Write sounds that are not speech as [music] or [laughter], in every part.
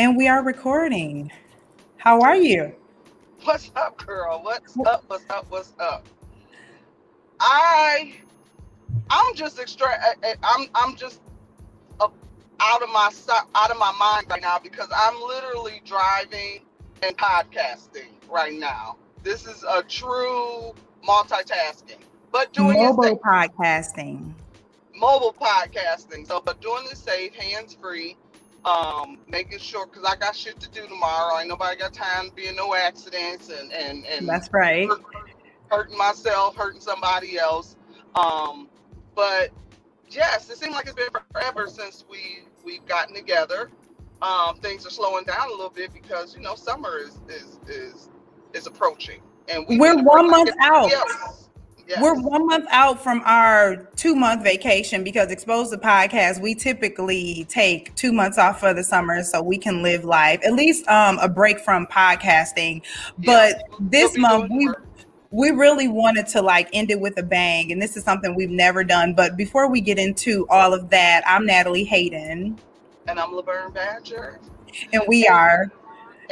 And we are recording. How are you? What's up, girl? What's up? What's up? What's up? I I'm just extra eh, eh, I'm I'm just out of my out of my mind right now because I'm literally driving and podcasting right now. This is a true multitasking, but doing mobile podcasting. Mobile podcasting. So, but doing this safe, hands free, um, making sure because I got shit to do tomorrow. Ain't nobody got time to be in no accidents and and and that's right. Hurt, hurting myself, hurting somebody else. Um, but yes, it seems like it's been forever since we we've gotten together. Um, things are slowing down a little bit because you know summer is is is is approaching, and we are one month out. Yes. We're one month out from our two month vacation because Exposed the Podcast, we typically take two months off for the summer so we can live life, at least um, a break from podcasting. But this we'll month, we. We really wanted to like end it with a bang, and this is something we've never done. But before we get into all of that, I'm Natalie Hayden. And I'm Laverne Badger. And we are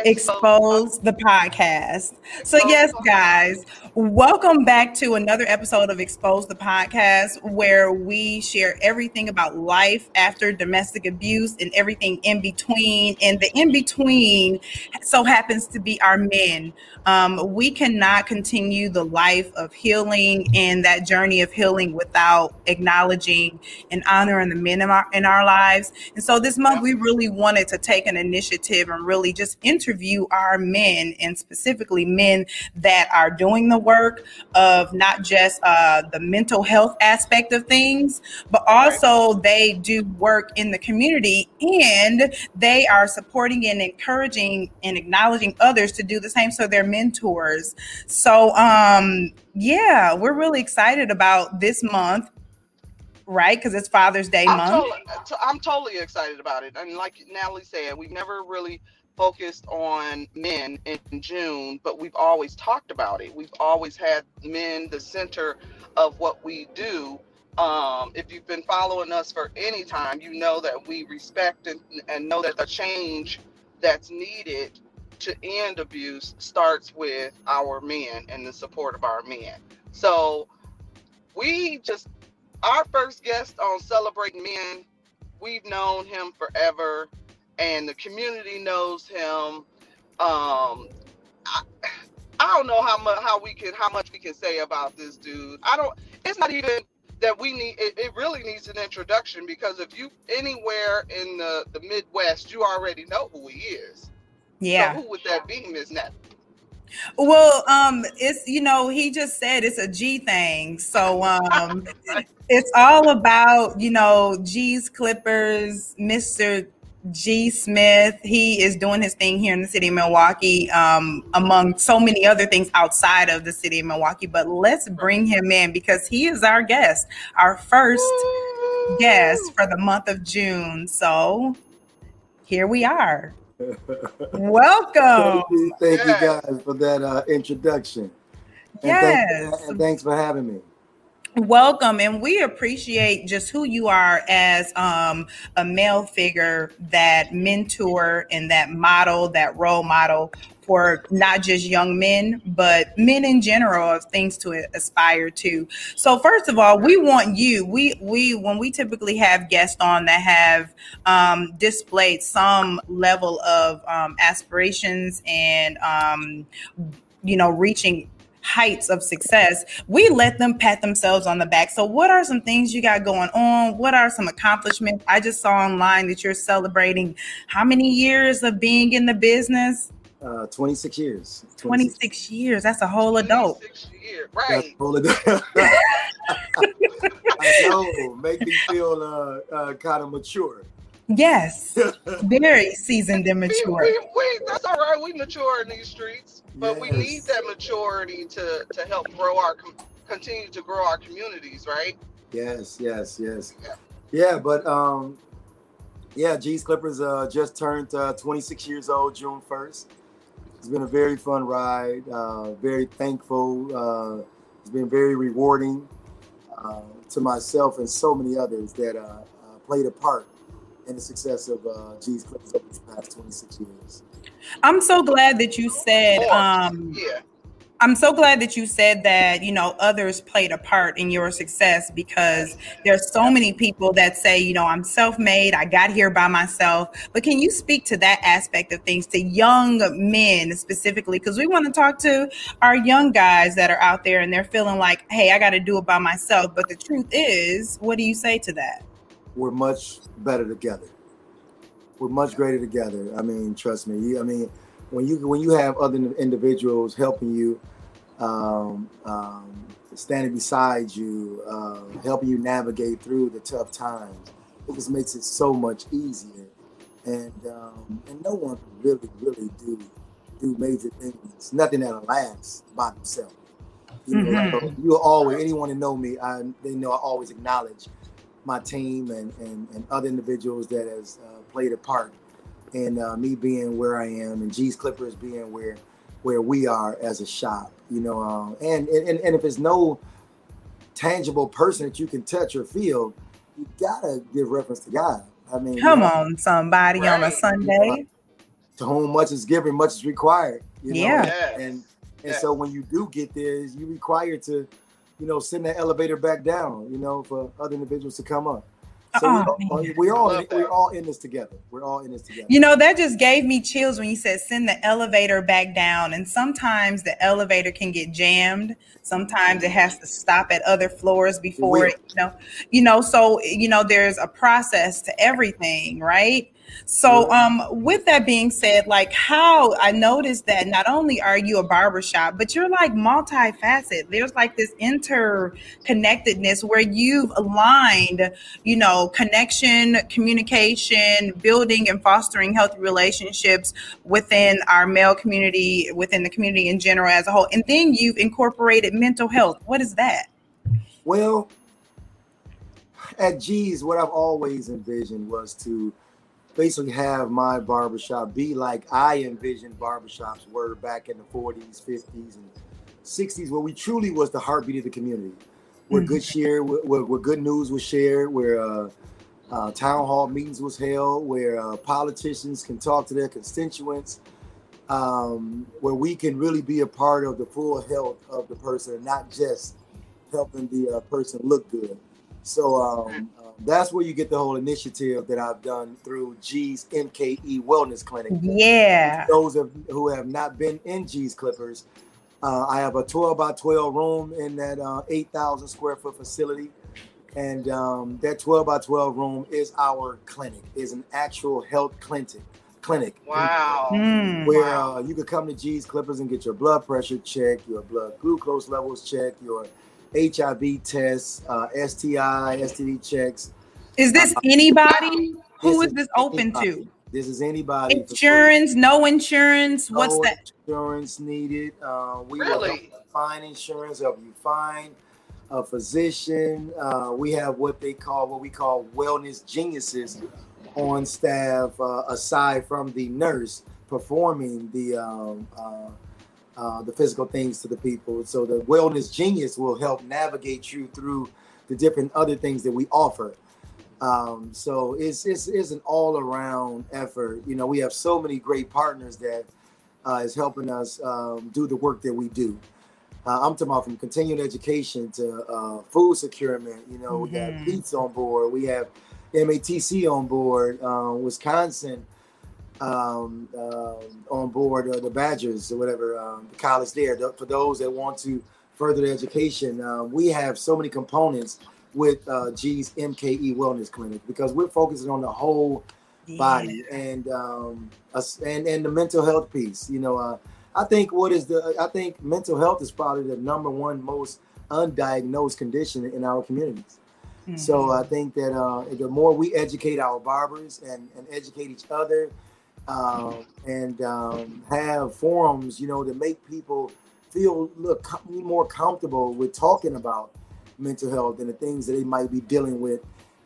Expose the podcast. So, yes, guys, welcome back to another episode of Expose the podcast, where we share everything about life after domestic abuse and everything in between. And the in between so happens to be our men. Um, we cannot continue the life of healing and that journey of healing without acknowledging and honoring the men in our, in our lives. And so, this month, we really wanted to take an initiative and really just enter interview our men and specifically men that are doing the work of not just uh, the mental health aspect of things, but also right. they do work in the community and they are supporting and encouraging and acknowledging others to do the same. So they're mentors. So, um, yeah, we're really excited about this month right? Because it's Father's Day I'm month. Totally, I'm totally excited about it. And like Natalie said, we've never really focused on men in June, but we've always talked about it. We've always had men the center of what we do. Um, if you've been following us for any time, you know that we respect and, and know that the change that's needed to end abuse starts with our men and the support of our men. So we just, our first guest on Celebrating Men, we've known him forever and the community knows him. Um, I, I don't know how much how we can how much we can say about this dude. I don't. It's not even that we need. It, it really needs an introduction because if you anywhere in the the Midwest, you already know who he is. Yeah. So who would that be, Miss Nat? Well, um, it's you know he just said it's a G thing, so um, [laughs] it's all about you know G's Clippers, Mister G. Smith. He is doing his thing here in the city of Milwaukee, um, among so many other things outside of the city of Milwaukee. But let's bring him in because he is our guest, our first guest for the month of June. So here we are. [laughs] Welcome. Thank you, thank you guys for that uh, introduction. And yes. Thanks, and thanks for having me welcome and we appreciate just who you are as um, a male figure that mentor and that model that role model for not just young men but men in general of things to aspire to. So first of all we want you we we when we typically have guests on that have um, displayed some level of um, aspirations and um, you know reaching heights of success, we let them pat themselves on the back. So, what are some things you got going on? What are some accomplishments? I just saw online that you're celebrating how many years of being in the business? Uh, 26 years. 26, 26 years. That's a whole adult. Years, right. whole adult. [laughs] I know. Make me feel uh, uh, kind of mature. Yes, [laughs] very seasoned and mature. We, we, we, that's all right. We mature in these streets, but yes. we need that maturity to to help grow our continue to grow our communities, right? Yes, yes, yes. Yeah, yeah but um, yeah, G's Clippers uh, just turned uh, 26 years old June 1st. It's been a very fun ride. Uh, very thankful. Uh, it's been very rewarding uh, to myself and so many others that uh, uh, played a part and the success of uh, G's Clippers over the past 26 years. I'm so glad that you said um, yeah. I'm so glad that you said that, you know, others played a part in your success because there's so many people that say, you know, I'm self-made, I got here by myself. But can you speak to that aspect of things to young men specifically because we want to talk to our young guys that are out there and they're feeling like, "Hey, I got to do it by myself." But the truth is, what do you say to that? We're much better together. We're much greater together. I mean, trust me. I mean, when you when you have other individuals helping you, um, um, standing beside you, uh, helping you navigate through the tough times, it just makes it so much easier. And um, and no one can really really do do major things. Nothing that'll last by themselves. You know, mm-hmm. you always anyone that know me, I they know I always acknowledge my team and and, and other individuals that has uh, played a part and uh, me being where I am, and G's Clippers being where where we are as a shop, you know. Um, and, and and if it's no tangible person that you can touch or feel, you gotta give reference to God. I mean, come you know, on, somebody right. on a Sunday. To whom much is given, much is required. You know? yeah. And and yes. so when you do get there, you require to, you know, send that elevator back down. You know, for other individuals to come up. So oh, we, we all we're all in this together. We're all in this together. You know, that just gave me chills when you said send the elevator back down. And sometimes the elevator can get jammed. Sometimes it has to stop at other floors before it, you know, you know, so you know, there's a process to everything, right? So, um, with that being said, like how I noticed that not only are you a barbershop, but you're like multifaceted. There's like this interconnectedness where you've aligned, you know, connection, communication, building and fostering healthy relationships within our male community, within the community in general as a whole. And then you've incorporated mental health. What is that? Well, at G's, what I've always envisioned was to basically have my barbershop be like I envisioned barbershops were back in the 40s, 50s, and 60s, where we truly was the heartbeat of the community, where mm-hmm. good share, where, where, good news was shared, where uh, uh, town hall meetings was held, where uh, politicians can talk to their constituents, um, where we can really be a part of the full health of the person, and not just helping the uh, person look good. So um, uh, that's where you get the whole initiative that I've done through G's MKE Wellness Clinic. Yeah. Those of, who have not been in G's Clippers, uh, I have a 12 by 12 room in that uh, 8,000 square foot facility. And um, that 12 by 12 room is our clinic, is an actual health clinic. Clinic. Wow. Mm. Where uh, you could come to G's Clippers and get your blood pressure checked, your blood glucose levels checked, your HIV tests, uh, STI, STD checks. Is this uh, anybody? Who is, is this open anybody. to? This is anybody. Insurance, no insurance. What's no that? Insurance needed. Uh, we really? will find insurance, help you find a physician. Uh, we have what they call what we call wellness geniuses on staff, uh, aside from the nurse performing the um, uh, the physical things to the people. So the wellness genius will help navigate you through the different other things that we offer. Um, so it's, it's, it's an all around effort. You know, we have so many great partners that uh, is helping us um, do the work that we do. Uh, I'm talking about from continuing education to uh, food securement. You know, mm-hmm. we have Pete's on board. We have MATC on board. Uh, Wisconsin um, uh, on board uh, the Badgers or whatever, um, the college there. For those that want to further their education, uh, we have so many components with uh, G's MKE Wellness Clinic because we're focusing on the whole body and um, and and the mental health piece. You know, uh, I think what is the I think mental health is probably the number one most undiagnosed condition in our communities. Mm-hmm. So I think that uh, the more we educate our barbers and, and educate each other um, and um, have forums, you know, to make people feel look more comfortable with talking about mental health and the things that they might be dealing with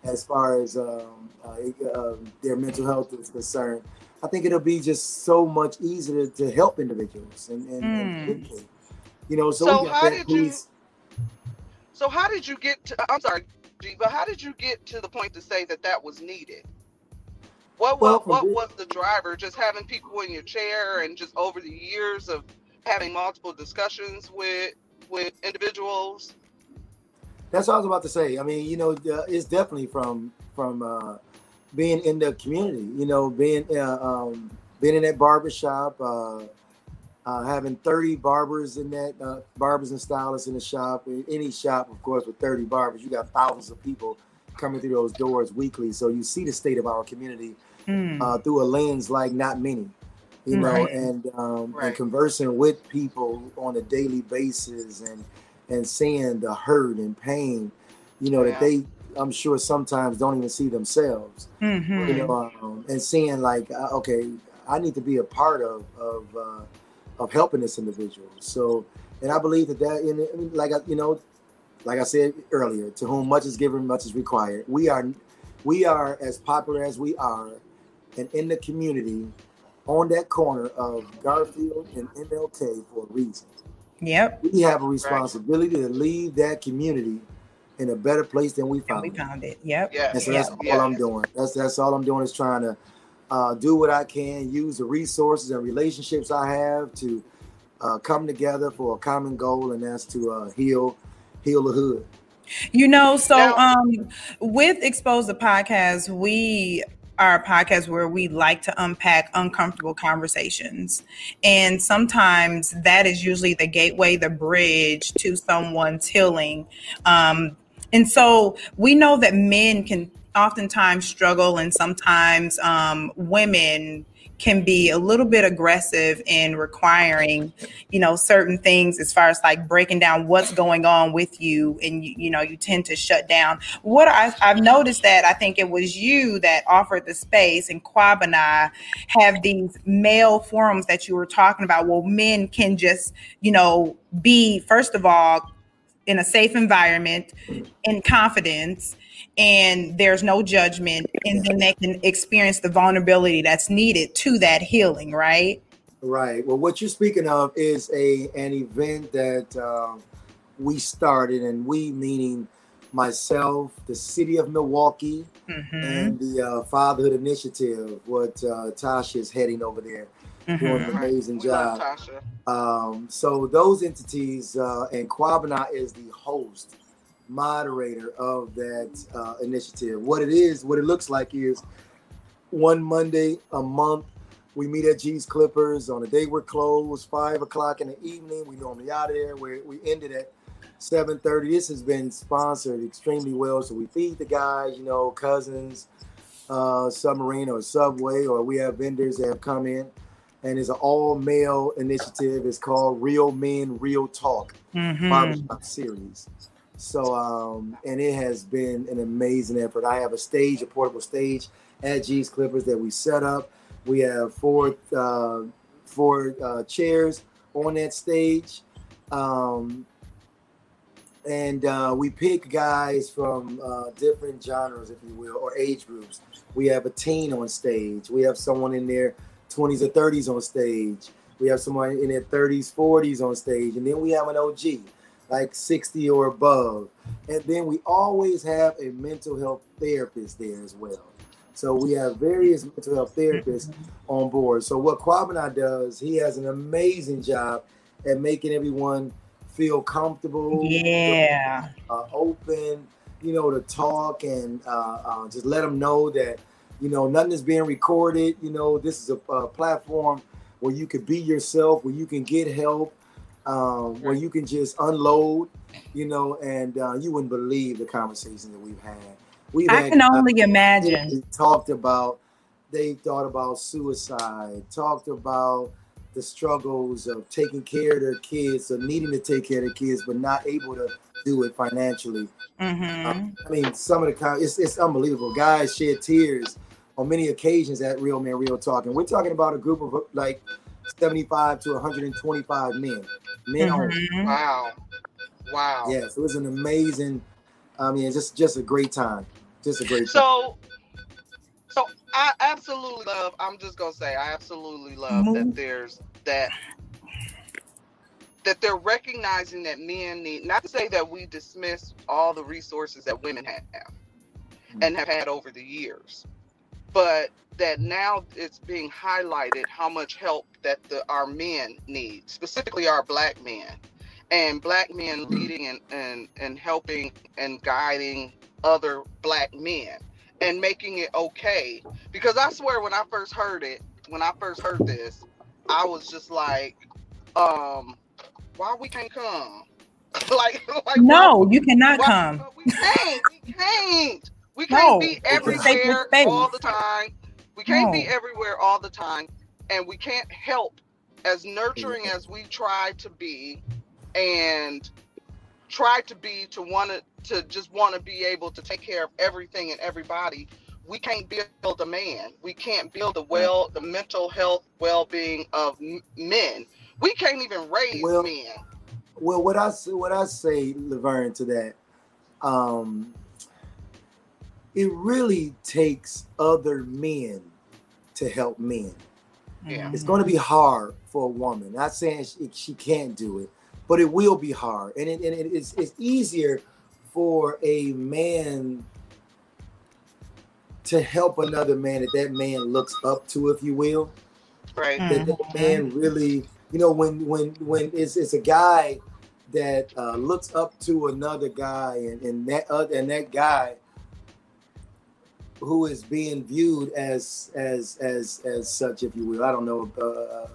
as far as um, uh, uh, their mental health is concerned. I think it'll be just so much easier to help individuals and, and, mm. and hmm. you know. So, so how did piece. you? So how did you get to? I'm sorry, but how did you get to the point to say that that was needed? What what, what was the driver? Just having people in your chair and just over the years of having multiple discussions with with individuals. That's what I was about to say. I mean, you know, uh, it's definitely from from uh, being in the community. You know, being uh, um, being in that barbershop, uh, uh, having 30 barbers in that uh, barbers and stylists in the shop. In any shop, of course, with 30 barbers, you got thousands of people coming through those doors weekly. So you see the state of our community mm. uh, through a lens like not many, you know, right. and um, right. and conversing with people on a daily basis and and seeing the hurt and pain, you know, yeah. that they I'm sure sometimes don't even see themselves, mm-hmm. you know, um, and seeing like uh, okay, I need to be a part of of uh, of helping this individual. So, and I believe that that in like you know like I said earlier, to whom much is given, much is required. We are, we are as popular as we are, and in the community, on that corner of Garfield and MLK for a reason. Yep. We have a responsibility to leave that community in a better place than we found. And we found it. Yep. Yeah. And so that's all I'm doing. That's that's all I'm doing is trying to uh, do what I can, use the resources and relationships I have to uh, come together for a common goal, and that's to uh, heal heal the hood. You know, so um with Expose the Podcast, we a podcast where we like to unpack uncomfortable conversations. And sometimes that is usually the gateway, the bridge to someone's healing. Um, and so we know that men can oftentimes struggle, and sometimes um, women can be a little bit aggressive in requiring, you know, certain things as far as like breaking down what's going on with you, and you, you know, you tend to shut down. What I, have noticed that I think it was you that offered the space, and Quab and I have these male forums that you were talking about. Well, men can just, you know, be first of all in a safe environment, in confidence and there's no judgment and then they can experience the vulnerability that's needed to that healing right right well what you're speaking of is a an event that uh, we started and we meaning myself the city of milwaukee mm-hmm. and the uh, fatherhood initiative what uh, tasha is heading over there mm-hmm. doing an amazing we job um, so those entities uh, and Kwabena is the host moderator of that uh, initiative. What it is, what it looks like is one Monday a month, we meet at G's Clippers on a day we're closed, five o'clock in the evening. We normally out of there. we we ended at 7:30. This has been sponsored extremely well. So we feed the guys, you know, cousins, uh, submarine or subway, or we have vendors that have come in. And it's an all-male initiative. It's called Real Men, Real Talk mm-hmm. series. So, um, and it has been an amazing effort. I have a stage, a portable stage at G's Clippers that we set up. We have four uh, four uh, chairs on that stage, um, and uh, we pick guys from uh, different genres, if you will, or age groups. We have a teen on stage. We have someone in their 20s or 30s on stage. We have someone in their 30s, 40s on stage, and then we have an OG like 60 or above. And then we always have a mental health therapist there as well. So we have various mental health therapists on board. So what Kwabena does, he has an amazing job at making everyone feel comfortable, yeah, uh, open, you know, to talk and uh, uh, just let them know that you know nothing is being recorded. You know, this is a, a platform where you can be yourself, where you can get help, um, where you can just unload, you know, and uh, you wouldn't believe the conversation that we've had. We've I had, can only imagine. Talked about, they thought about suicide, talked about the struggles of taking care of their kids or needing to take care of their kids, but not able to do it financially. Mm-hmm. Um, I mean, some of the it's, it's unbelievable. Guys shed tears on many occasions at Real Man Real Talk, and we're talking about a group of like 75 to 125 men. Men mm-hmm. Wow. Wow. Yes, it was an amazing, I mean, just just a great time. Just a great so, time. So I absolutely love, I'm just gonna say I absolutely love mm-hmm. that there's that that they're recognizing that men need not to say that we dismiss all the resources that women have mm-hmm. and have had over the years but that now it's being highlighted how much help that the our men need, specifically our black men, and black men leading and and, and helping and guiding other black men and making it okay. Because I swear when I first heard it, when I first heard this, I was just like, um, why we can't come? [laughs] like, [laughs] like no, why, you cannot why, come. We can't. We can't. We can't No, be it's a sacred everywhere all the time. We can't be everywhere all the time, and we can't help as nurturing as we try to be, and try to be to want to to just want to be able to take care of everything and everybody. We can't build a man. We can't build the well, the mental health well-being of men. We can't even raise Well, men. Well, what I s- what I say, Laverne, to that, um, it really takes other men to help men. Yeah. It's going to be hard for a woman. Not saying she, she can't do it, but it will be hard, and it, and it- it's it's easier for a man to help another man that that man looks up to, if you will. Right. that that man really, you know, when when when it's it's a guy that uh, looks up to another guy, and and that other and that guy who is being viewed as as as as such, if you will. I don't know, uh,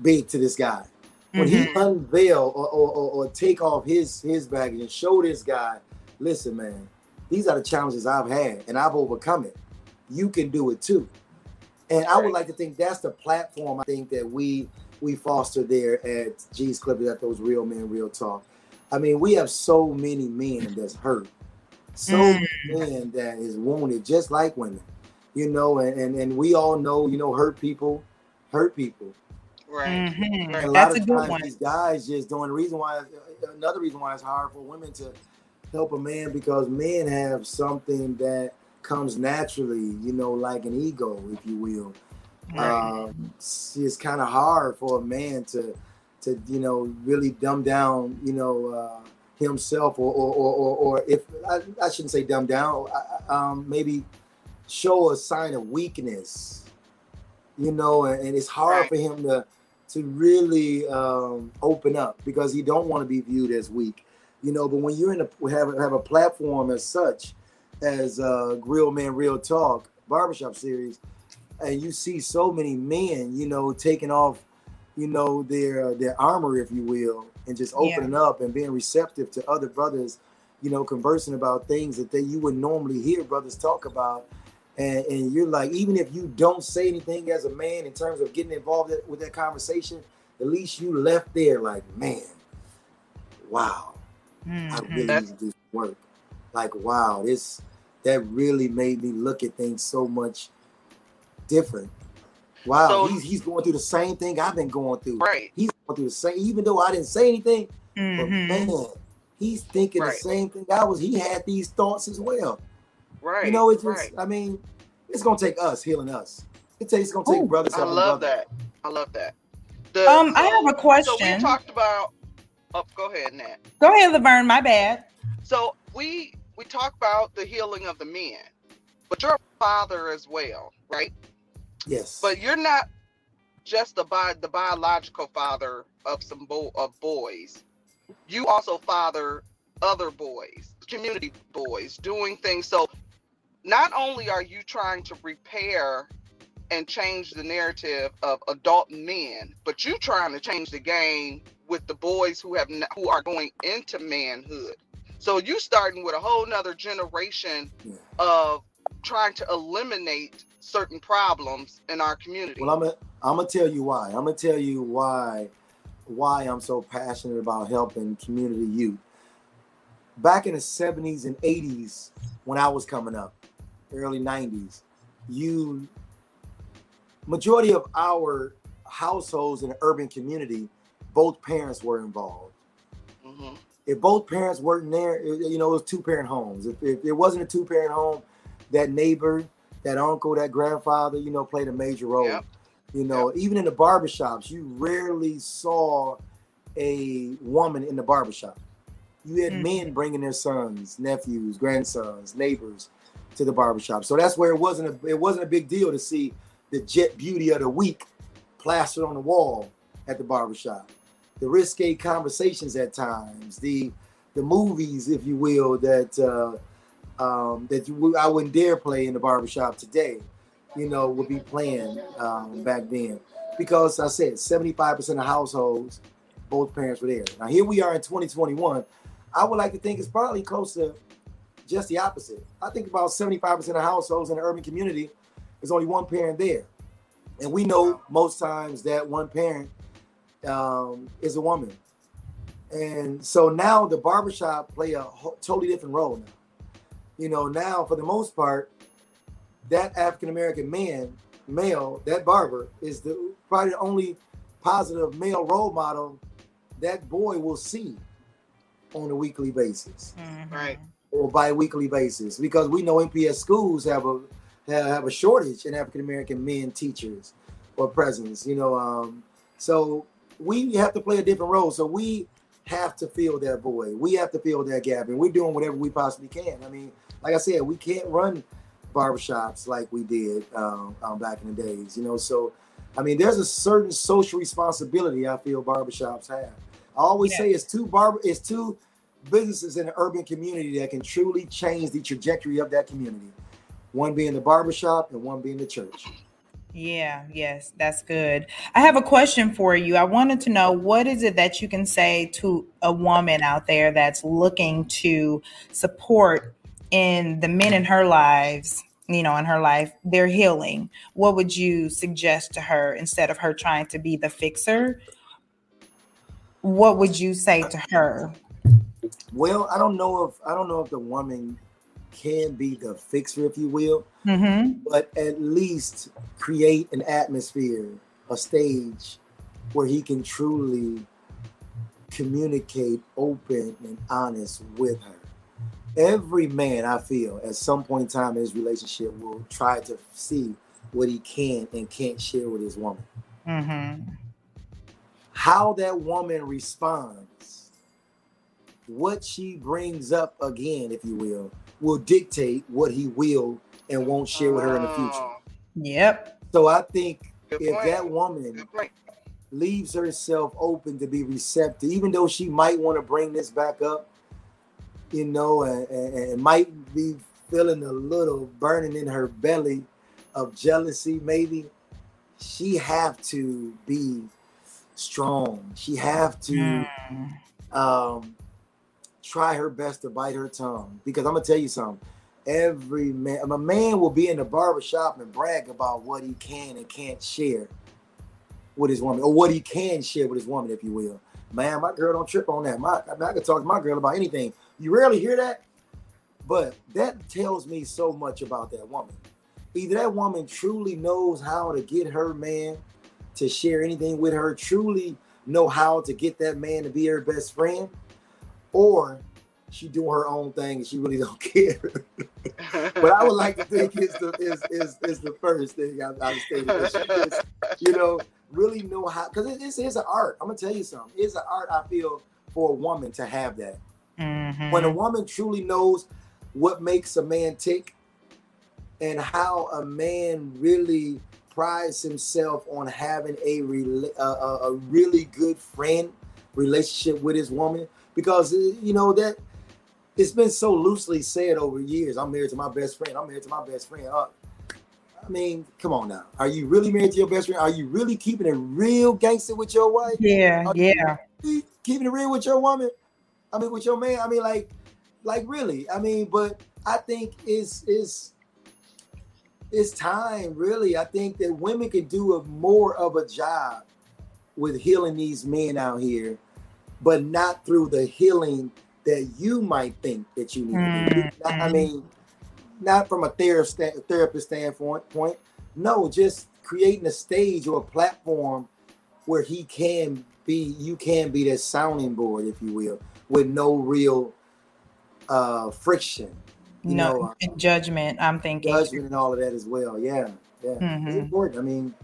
big to this guy. When he Mhm. unveil or, or, or, or take off his his baggage and show this guy, listen, man, these are the challenges I've had, and I've overcome it. You can do it too. And I would like to think that's the platform I think that we we foster there at G's Clippers at those real men, real talk. I mean, we have so many men that's hurt, so Mm. many men that is wounded, just like women, you know, and, and and we all know, you know, hurt people, hurt people. Right. Mhm. A lot That's a of good times one. these guys just doing the reason why another reason why it's hard for women to help a man because men have something that comes naturally, you know, like an ego, if you will. Right. Um, it's, it's kind of hard for a man to to you know really dumb down, you know, uh, himself or or, or, or, or if I, I shouldn't say dumb down, I- um, maybe show a sign of weakness, you know, and, and it's hard Right. for him to to really um, open up because he don't want to be viewed as weak, you know. But when you're in a have a, have a platform as such as uh, Real Man Real Talk barbershop series, and you see so many men, you know, taking off, you know, their their armor, if you will, and just Yeah. opening up and being receptive to other brothers, you know, conversing about things that they you would normally hear brothers talk about. And, and you're like, even if you don't say anything as a man in terms of getting involved with that conversation, at least you left there like, man, wow, I Mhm. really That's- need to do some work. Like, wow, this that really made me look at things so much different. Wow, So- he's he's going through the same thing I've been going through. Right. He's going through the same, even though I didn't say anything, but Mhm. man, he's thinking Right. the same thing I was. He had these thoughts as well. Right. You know, it's just, right. I mean, it's gonna take us healing us. It takes, it's gonna take Ooh, brothers. I love brothers. that. I love that. The- Um, I have a So we question. talked about. Oh, go ahead, Nat. Go ahead, Laverne. My bad. So we we talk about the healing of the men, but you're a father as well, right? Yes. But you're not just the bi- the biological father of some bo- of boys. You also father other boys, community boys, doing things. So not only are you trying to repair and change the narrative of adult men, but you trying to change the game with the boys who have n- who are going into manhood. So you starting with a whole nother generation of trying to eliminate certain problems in our community. Well, I'm gonna I'm gonna tell you why. I'm gonna tell you why why I'm so passionate about helping community youth. Back in the 70s and 80s, when I was coming up, early 90s, you majority of our households in the urban community, both parents were involved. Mhm. If both parents weren't there, it- you know, it was two parent homes. If, if it wasn't a two parent home, that neighbor, that uncle, that grandfather, you know, played a major role. Yep. You know, even in the barbershops, you rarely saw a woman in the barbershop. You had mm-hmm. men bringing their sons, nephews, grandsons, neighbors to the barbershop. So that's where it wasn't a it wasn't a big deal to see the jet beauty of the week plastered on the wall at the barbershop. The risque conversations at times, the the movies, if you will, that uh, um, that you, I wouldn't dare play in the barbershop today, you know, would be playing um, back then. Because I said 75% of households, both parents were there. Now here we are in 2021. I would like to think it's probably close to just the opposite. I think about 75% of households in the urban community, there's only one parent there. And we know most times that one parent um, is a woman. And so now the barbershop play a totally different role now you know, now for the most part, that African American man, male, that barber is the probably the only positive male role model that boy will see on a weekly basis, mm-hmm. right, or bi-weekly basis, because we know MPS schools have a have a shortage in African American men teachers or presence. You know, um, so we have to play a different role. So we have to fill that void. We have to fill that gap, and we're doing whatever we possibly can. I mean, like I said, we can't run barbershops like we did um, um, back in the days, you know. So, I mean, there's a certain social responsibility I feel barbershops have. I always yeah. say it's two barber, it's two businesses in an urban community that can truly change the trajectory of that community. One being the barbershop and one being the church. Yeah, yes, that's good. I have a question for you. I wanted to know what is it that you can say to a woman out there that's looking to support in the men in her lives, you know, in her life, they're healing. What would you suggest to her instead of her trying to be the fixer? What would you say to her? Well, I don't know if I don't know if the woman can be the fixer, if you will, mm-hmm. but at least create an atmosphere, a stage where he can truly communicate open and honest with her. Every man, I feel, at some point in time in his relationship, will try to see what he can and can't share with his woman. Mm-hmm. How that woman responds, what she brings up again, if you will, will dictate what he will and won't share with her in the future. Oh. Yep. So I think if that woman leaves herself open to be receptive, even though she might want to bring this back up, you know, and, and, and might be feeling a little burning in her belly of jealousy, maybe, she have to be strong. She have to mm. um, try her best to bite her tongue. Because I'm gonna tell you something. Every man, a man will be in the barbershop and brag about what he can and can't share with his woman, or what he can share with his woman, if you will. Man, my girl don't trip on that. My, I, mean, I can talk to my girl about anything. You rarely hear that, but that tells me so much about that woman. Either that woman truly knows how to get her man to share anything with her, truly know how to get that man to be her best friend, or she doing her own thing and she really [laughs] don't care. but I would like to think [laughs] is the is is, is the first thing I, I stated. you know, really know how because it, it's, it's an art. I'm gonna tell you something. It's an art I feel for a woman to have that. Mm-hmm. When a woman truly knows what makes a man tick and how a man really prides himself on having a, a, a really good friend relationship with his woman because uh, you know that it's been so loosely said over years. I'm married to my best friend. I'm married to my best friend. Uh, I mean, come on now. Are you really married to your best friend? Are you really keeping it real gangster with your wife? Yeah, Are yeah. Keeping it real with your woman? I mean, with your man? I mean, like, like really? I mean, but I think it's it's it's time, really. I think that women can do a more of a job with healing these men out here but not through the healing that you might think that you need. Mm-hmm. I mean, not from a therapist therapist standpoint. Point. No, just creating a stage or a platform where he can be, you can be that sounding board, if you will, with no real uh friction. You no know, uh, judgment. I'm thinking judgment and all of that as well. Yeah, yeah, mm-hmm. it's important. I mean,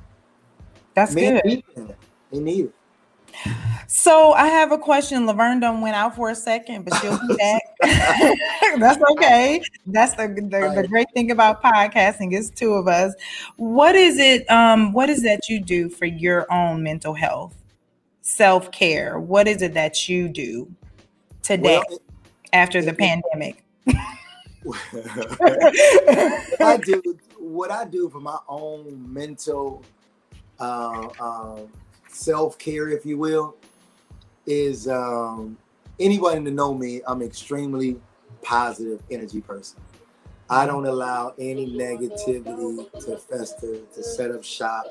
that's good. Need They need it. So I have a question. Laverne done went out for a second, but she'll be [laughs] back. [laughs] That's okay. That's the, the, the, great thing about podcasting is two of us. What is it? Um, what is that you do for your own mental health, self care? What is it that you do today well, after the pandemic? [laughs] I do what I do for my own mental uh, uh, self care, if you will, is um, anybody to know me. I'm extremely positive energy person. I don't allow any negativity to fester, to set up shop,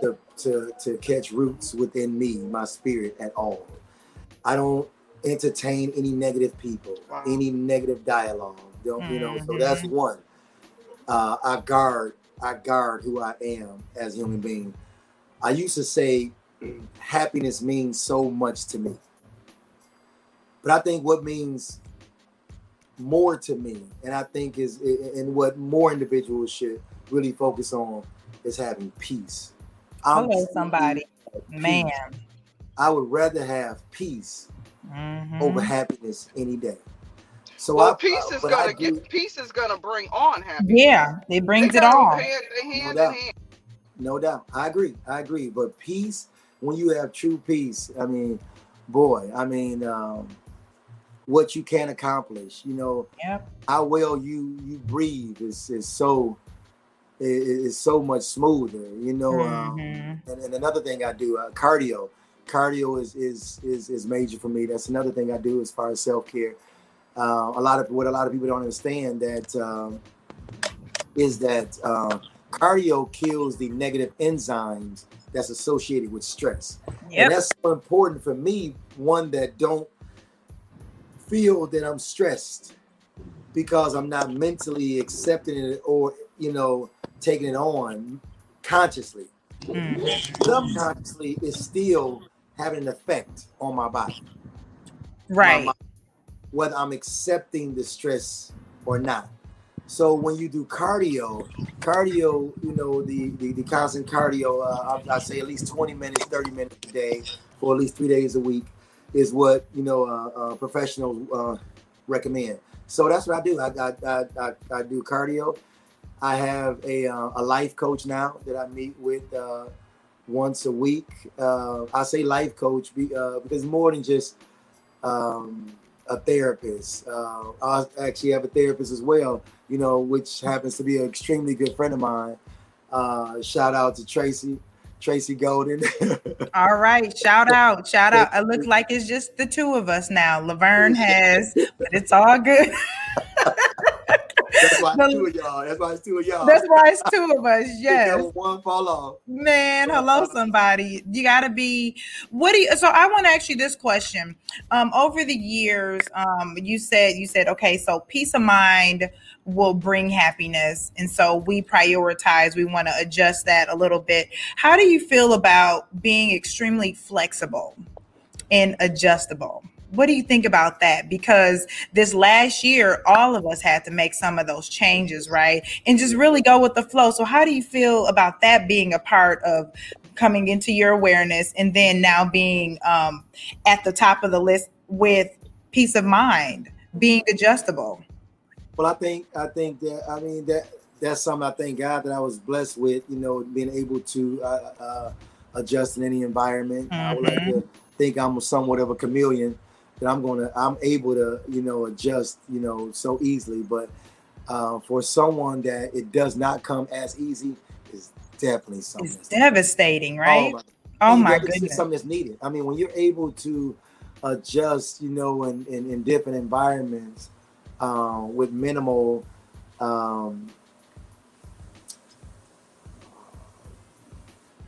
to, to, to catch roots within me, my spirit at all. I don't entertain any negative people, any negative dialogue. Don't you know? So that's mm-hmm. one. Uh, I guard, I guard who I am as a human being. I used to say happiness means so much to me. But I think what means more to me, and I think is and what more individuals should really focus on is having peace. I'm Hello, somebody. Man. I would rather have peace mm-hmm. over happiness any day. So well, I, peace is gonna get peace is gonna bring on happiness. Yeah, it brings they it on. Hand, hand no, doubt. no doubt. I agree. I agree. But peace when you have true peace, I mean, boy, I mean, um, what you can accomplish, you know, yep. how well you you breathe is is so is so much smoother, you know. Um, mm-hmm. Um, and, and, another thing I do, uh, cardio. Cardio is is is is major for me. That's another thing I do as far as self care. Uh, a lot of what a lot of people don't understand that um, is that uh, cardio kills the negative enzymes that's associated with stress. Yep. And that's so important for me, one that don't feel that I'm stressed because I'm not mentally accepting it or, you know, taking it on consciously. Mm. Subconsciously, it's still having an effect on my body. Right. My, whether I'm accepting the stress or not. So when you do cardio, cardio, you know, the the, the constant cardio, uh, I, I say at least 20 minutes, 30 minutes a day, for at least three days a week, is what you know uh, uh, professionals uh, recommend. So that's what I do. I I, I, I, do cardio. I have a uh, a life coach now that I meet with uh, once a week. Uh, I say life coach because more than just um, a therapist. Uh, I actually have a therapist as well, you know, which happens to be an extremely good friend of mine. Uh, shout out to Tracy, Tracy Golden. [laughs] All right, shout out, shout out. It looks [laughs] like it's just the two of us now. Laverne has, but it's all good. [laughs] That's why two of y'all. That's why it's two of y'all. That's why it's two of us. [laughs] Yes. one fall off. Man, hello, somebody. You gotta be. What do you? So I want to ask you this question. Um, over the years, um, you said you said okay. So peace of mind will bring happiness, and so we prioritize. We want to adjust that a little bit. How do you feel about being extremely flexible and adjustable? What do you think about that? Because this last year, all of us had to make some of those changes, right? And just really go with the flow. So, how do you feel about that being a part of coming into your awareness and then now being um, at the top of the list with peace of mind, being adjustable? Well, I think I think that I mean that that's something I thank God that I was blessed with. You know, being able to uh, uh, adjust in any environment. Mm-hmm. I would like mm-hmm. to think I'm somewhat of a chameleon that I'm gonna I'm able to you know adjust you know so easily. But uh, for someone that it does not come as easy is definitely something. It's devastating, right? Oh my, oh my goodness, something that's needed. I mean, when you're able to adjust, you know, in in, in different environments uh, with minimal. Um,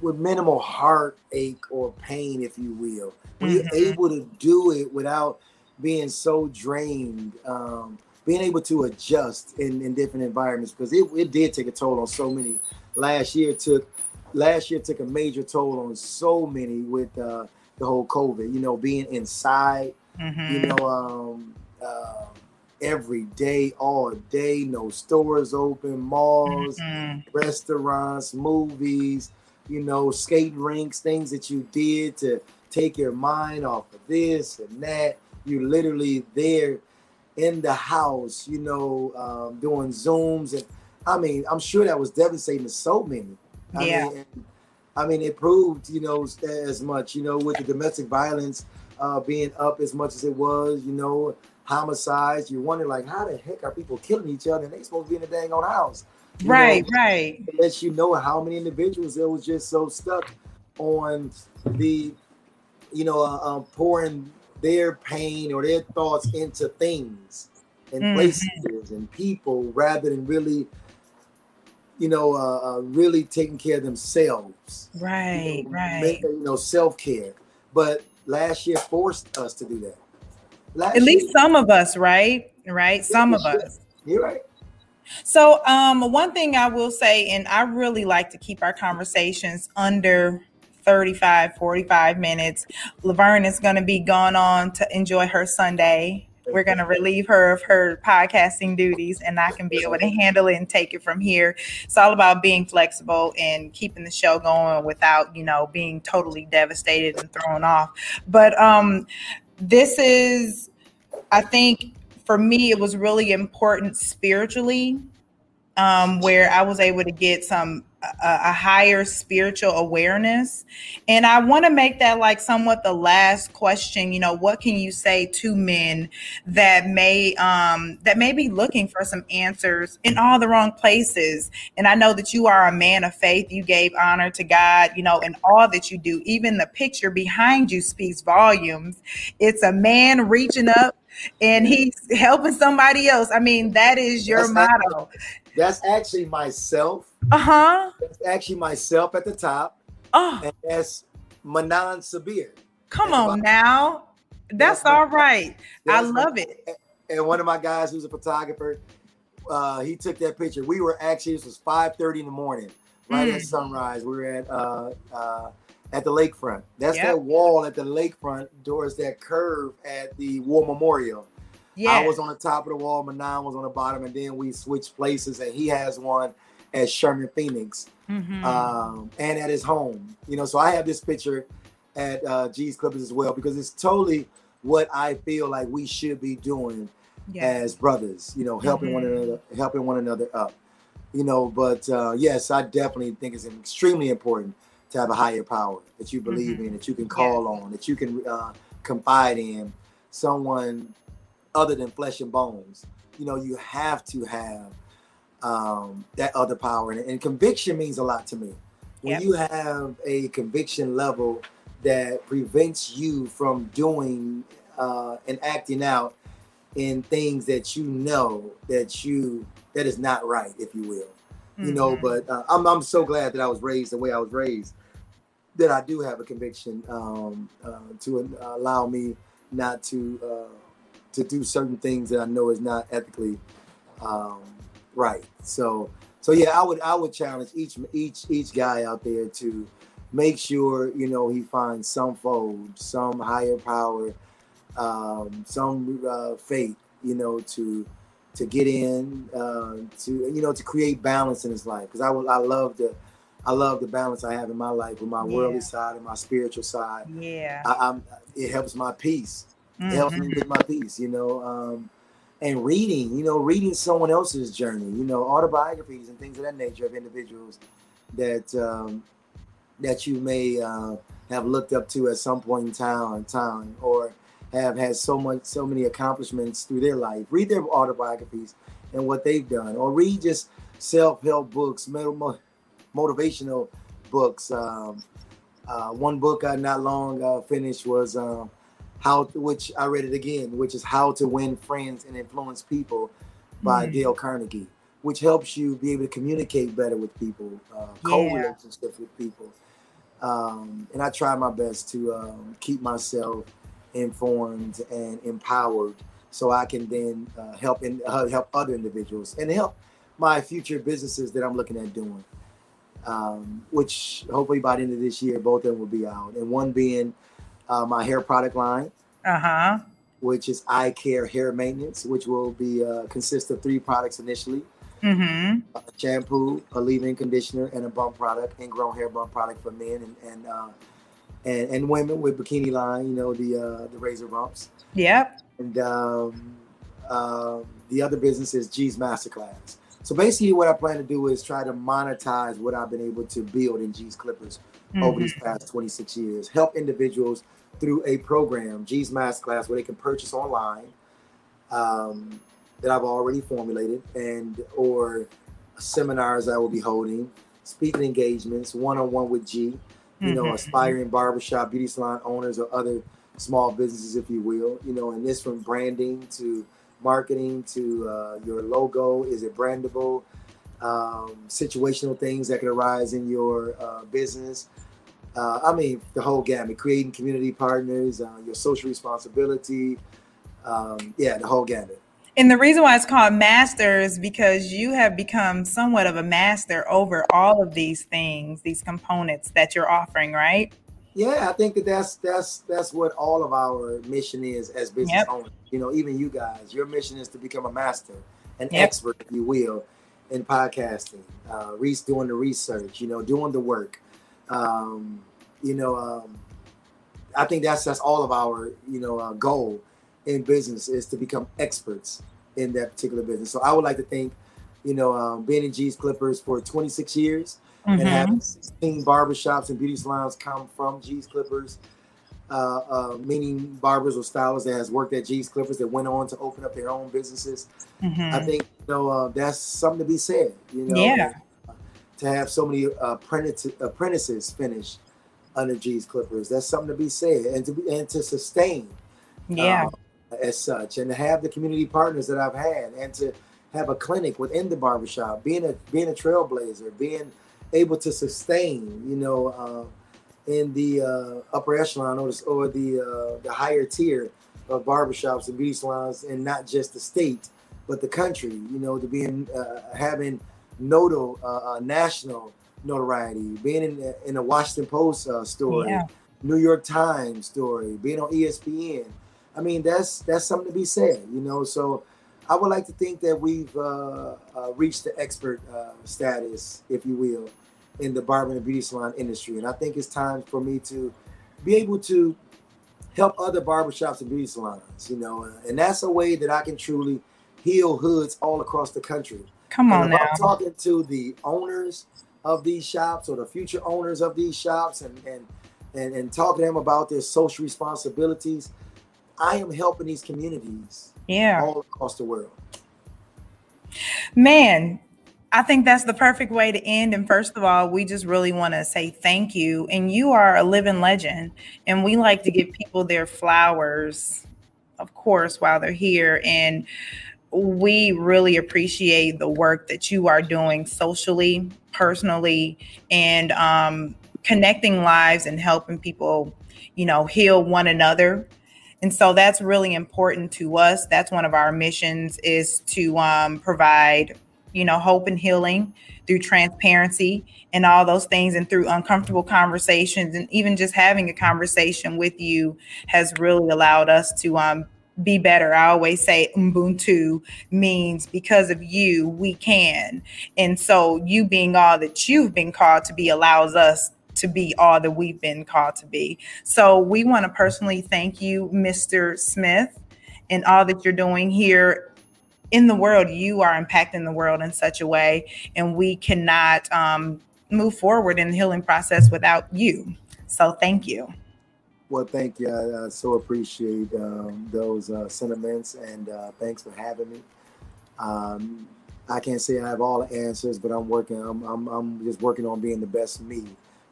with minimal heartache or pain, if you will when mm-hmm. you're able to do it without being so drained, um, being able to adjust in, in different environments because it, it did take a toll on so many. Last year took last year took a major toll on so many with uh, the whole COVID. You know, being inside. Mm-hmm. You know, um, uh, every day, all day, no stores open, malls, mm-hmm. restaurants, movies. You know, skate rinks, things that you did to take your mind off of this and that. You're literally there in the house, you know, um, doing Zooms. And I mean, I'm sure that was devastating to so many. I yeah. Mean, I mean, it proved, you know, as much, you know, with the domestic violence uh, being up as much as it was, you know, homicides. You wonder, like, how the heck are people killing each other? And they supposed to be in a dang on house. You right, know, right. It lets you know how many individuals that was just so stuck on the, you know, uh, uh, pouring their pain or their thoughts into things and mm-hmm. places and people rather than really you know uh, uh, really taking care of themselves right you know, right make, you know self-care. But last year forced us to do that. Last at least some of us right? Right? Some of us. You're right so um one thing i will say and i really like to keep our conversations under 35, 45 minutes. Laverne is going to be gone on to enjoy her Sunday. We're going to relieve her of her podcasting duties, and I can be able to handle it and take it from here. It's all about being flexible and keeping the show going without, you know, being totally devastated and thrown off. But um, this is, I think, for me, it was really important spiritually, um, where I was able to get some a, a higher spiritual awareness. And I want to make that like somewhat the last question, you know, what can you say to men that may um that may be looking for some answers in all the wrong places? And I know that you are a man of faith. You gave honor to God, you know, in all that you do. Even the picture behind you speaks volumes. It's a man reaching up and he's helping somebody else. I mean, that is your that's motto. Actually, that's actually myself. Uh huh. That's actually myself at the top. Oh, and that's Manan Sabir. Come on now. That's, that's all my. I love my, it. And one of my guys who's a photographer, uh, he took that picture. We were actually this was 5:30 in the morning, right mm. at sunrise. We were at uh, uh, at the lakefront. That's yep. that wall at the lakefront towards that curve at the War Memorial. Yeah. I was on the top of the wall, Manan was on the bottom, and then we switched places, and he has one at Sherman Phoenix mm-hmm. um, and at his home. You know, so I have this picture at uh, G's Clippers as well because it's totally what I feel like we should be doing as brothers. You know, helping mm-hmm. one another, helping one another up. You know, but uh, yes, I definitely think it's extremely important to have a higher power that you believe mm-hmm. in, that you can call yeah. on, that you can uh, confide in, someone other than flesh and bones. You know, you have to have um, that other power, and, and, conviction means a lot to me. When yep. you have a conviction level that prevents you from doing uh, and acting out in things that you know that you that is not right, if you will you know. Mm-hmm. But uh, I'm I'm so glad that I was raised the way I was raised, that I do have a conviction um, uh, to uh, allow me not to uh, to do certain things that I know is not ethically um, right. So so yeah, I would I would challenge each each each guy out there to make sure you know he finds some fold, some higher power, um, some uh, faith, you know, to to get in, uh, to you know, to create balance in his life. Because I will, I love the, I love the balance I have in my life with my yeah. worldly side and my spiritual side. Yeah, I, am It helps my peace. Mm-hmm. It helps me with my peace. You know, um, and reading, you know, reading someone else's journey. You know, autobiographies and things of that nature of individuals that um, that you may uh, have looked up to at some point in time, time or have had so much, so many accomplishments through their life. Read their autobiographies and what they've done, or read just self-help books, motivational books. Um, uh, one book I not long uh, finished was um, how, which I read it again, which is How to Win Friends and Influence People by mm. Dale Carnegie, which helps you be able to communicate better with people, uh, co-relationships with people. Um, and I try my best to um, keep myself informed and empowered so I can then uh, help in, uh, help other individuals and help my future businesses that I'm looking at doing. Um, which hopefully by the end of this year, both of them will be out. And one being uh, my hair product line, uh-huh. which is eye care hair maintenance, which will be uh, consist of three products initially: mm-hmm. a shampoo, a leave-in conditioner, and a bump product, ingrown hair bump product for men and and uh, and, and women with bikini line, you know, the uh, the razor bumps. Yep. And um, uh, the other business is G's Masterclass. So basically, what I plan to do is try to monetize what I've been able to build in G's Clippers mm-hmm. over these past 26 years. Help individuals through a program, G's Masterclass, where they can purchase online um, that I've already formulated, and or seminars I will be holding, speaking engagements, one-on-one with G. You know, mm-hmm. aspiring barbershop, beauty salon owners, or other small businesses, if you will. You know, and this from branding to marketing to uh, your logo. Is it brandable? Um, situational things that can arise in your uh, business. Uh, I mean, the whole gamut, creating community partners, uh, your social responsibility. Um, yeah, the whole gamut. And the reason why it's called masters because you have become somewhat of a master over all of these things, these components that you're offering, right? Yeah, I think that that's that's that's what all of our mission is as business yep. owners. You know, even you guys, your mission is to become a master, an yep. expert, if you will, in podcasting. Uh, Reese doing the research, you know, doing the work. Um, you know, um, I think that's that's all of our you know uh, goal in business is to become experts in that particular business. So I would like to think, you know, um, being in G's Clippers for 26 years mm-hmm. and having 16 barbershops and beauty salons come from G's Clippers, uh, uh, meaning barbers or stylists that has worked at G's Clippers that went on to open up their own businesses. Mm-hmm. I think you know uh, that's something to be said. You know, yeah. to have so many apprentices, apprentices finish under G's Clippers, that's something to be said, and to be and to sustain. Yeah. Uh, as such, and to have the community partners that I've had, and to have a clinic within the barbershop, being a being a trailblazer, being able to sustain, you know, uh, in the uh, upper echelon or, or the uh, the higher tier of barbershops and beauty salons, and not just the state, but the country. You know, to being uh, having nodal uh, uh, national notoriety, being in in a Washington Post story, yeah. New York Times story, being on ESPN. I mean, that's that's something to be said. You know, so. I would like to think that we've uh, uh, reached the expert uh, status, if you will, in the barber and beauty salon industry. And I think it's time for me to be able to help other barbershops and beauty salons, you know, and that's a way that I can truly heal hoods all across the country. Come on now. I'm talking to the owners of these shops or the future owners of these shops and, and, and, and talking to them about their social responsibilities. I am helping these communities yeah all across the world man I think that's the perfect way to end. And first of all, we just really want to say thank you. And you are a living legend. And we like to give people their flowers, of course, while they're here. And we really appreciate the work that you are doing socially, personally, and um, connecting lives and helping people, you know, heal one another and so that's really important to us that's one of our missions is to um, provide you know hope and healing through transparency and all those things and through uncomfortable conversations and even just having a conversation with you has really allowed us to um, be better. I always say Ubuntu means because of you, we can. And so you being all that you've been called to be allows us to be all that we've been called to be. So we want to personally thank you, Mr. Smith, and all that you're doing here in the world. You are impacting the world in such a way, and we cannot um, move forward in the healing process without you. So thank you. Well, thank you. I, I so appreciate um, those uh, sentiments, and uh, thanks for having me. Um, I can't say I have all the answers, but I'm working. I'm, I'm, I'm just working on being the best me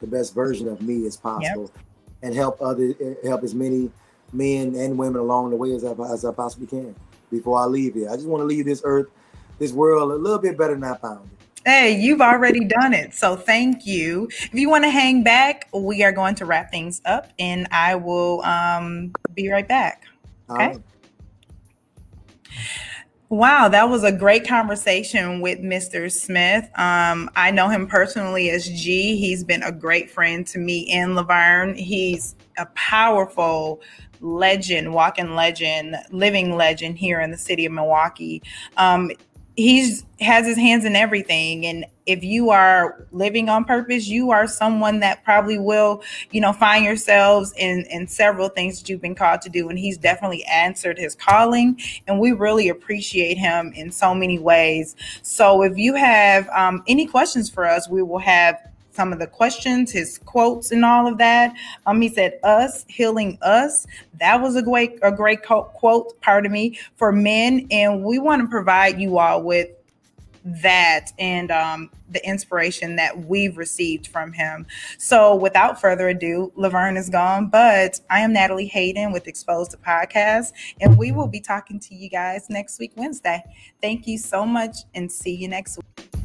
the best version of me as possible, yep. and help other help as many men and women along the way as I, as I possibly can before I leave here. I just want to leave this earth, this world a little bit better than I found it. Hey, you've already done it. So thank you. If you want to hang back, we are going to wrap things up and I will um, be right back. Okay. Wow, that was a great conversation with Mr. Smith. Um, I know him personally as G. He's been a great friend to me in Laverne. He's a powerful legend, walking legend, living legend here in the city of Milwaukee. Um, he's has his hands in everything. And if you are living on purpose you are someone that probably will you know find yourselves in in several things that you've been called to do. And he's definitely answered his calling. And we really appreciate him in so many ways. So if you have um, any questions for us we will have some of the questions, his quotes, and all of that. Um, he said, "Us healing us." That was a great, a great quote. Pardon me for men, and we want to provide you all with that and um, the inspiration that we've received from him. So, without further ado, Laverne is gone, but I am Natalie Hayden with Exposed to Podcast, and we will be talking to you guys next week, Wednesday. Thank you so much, and see you next week.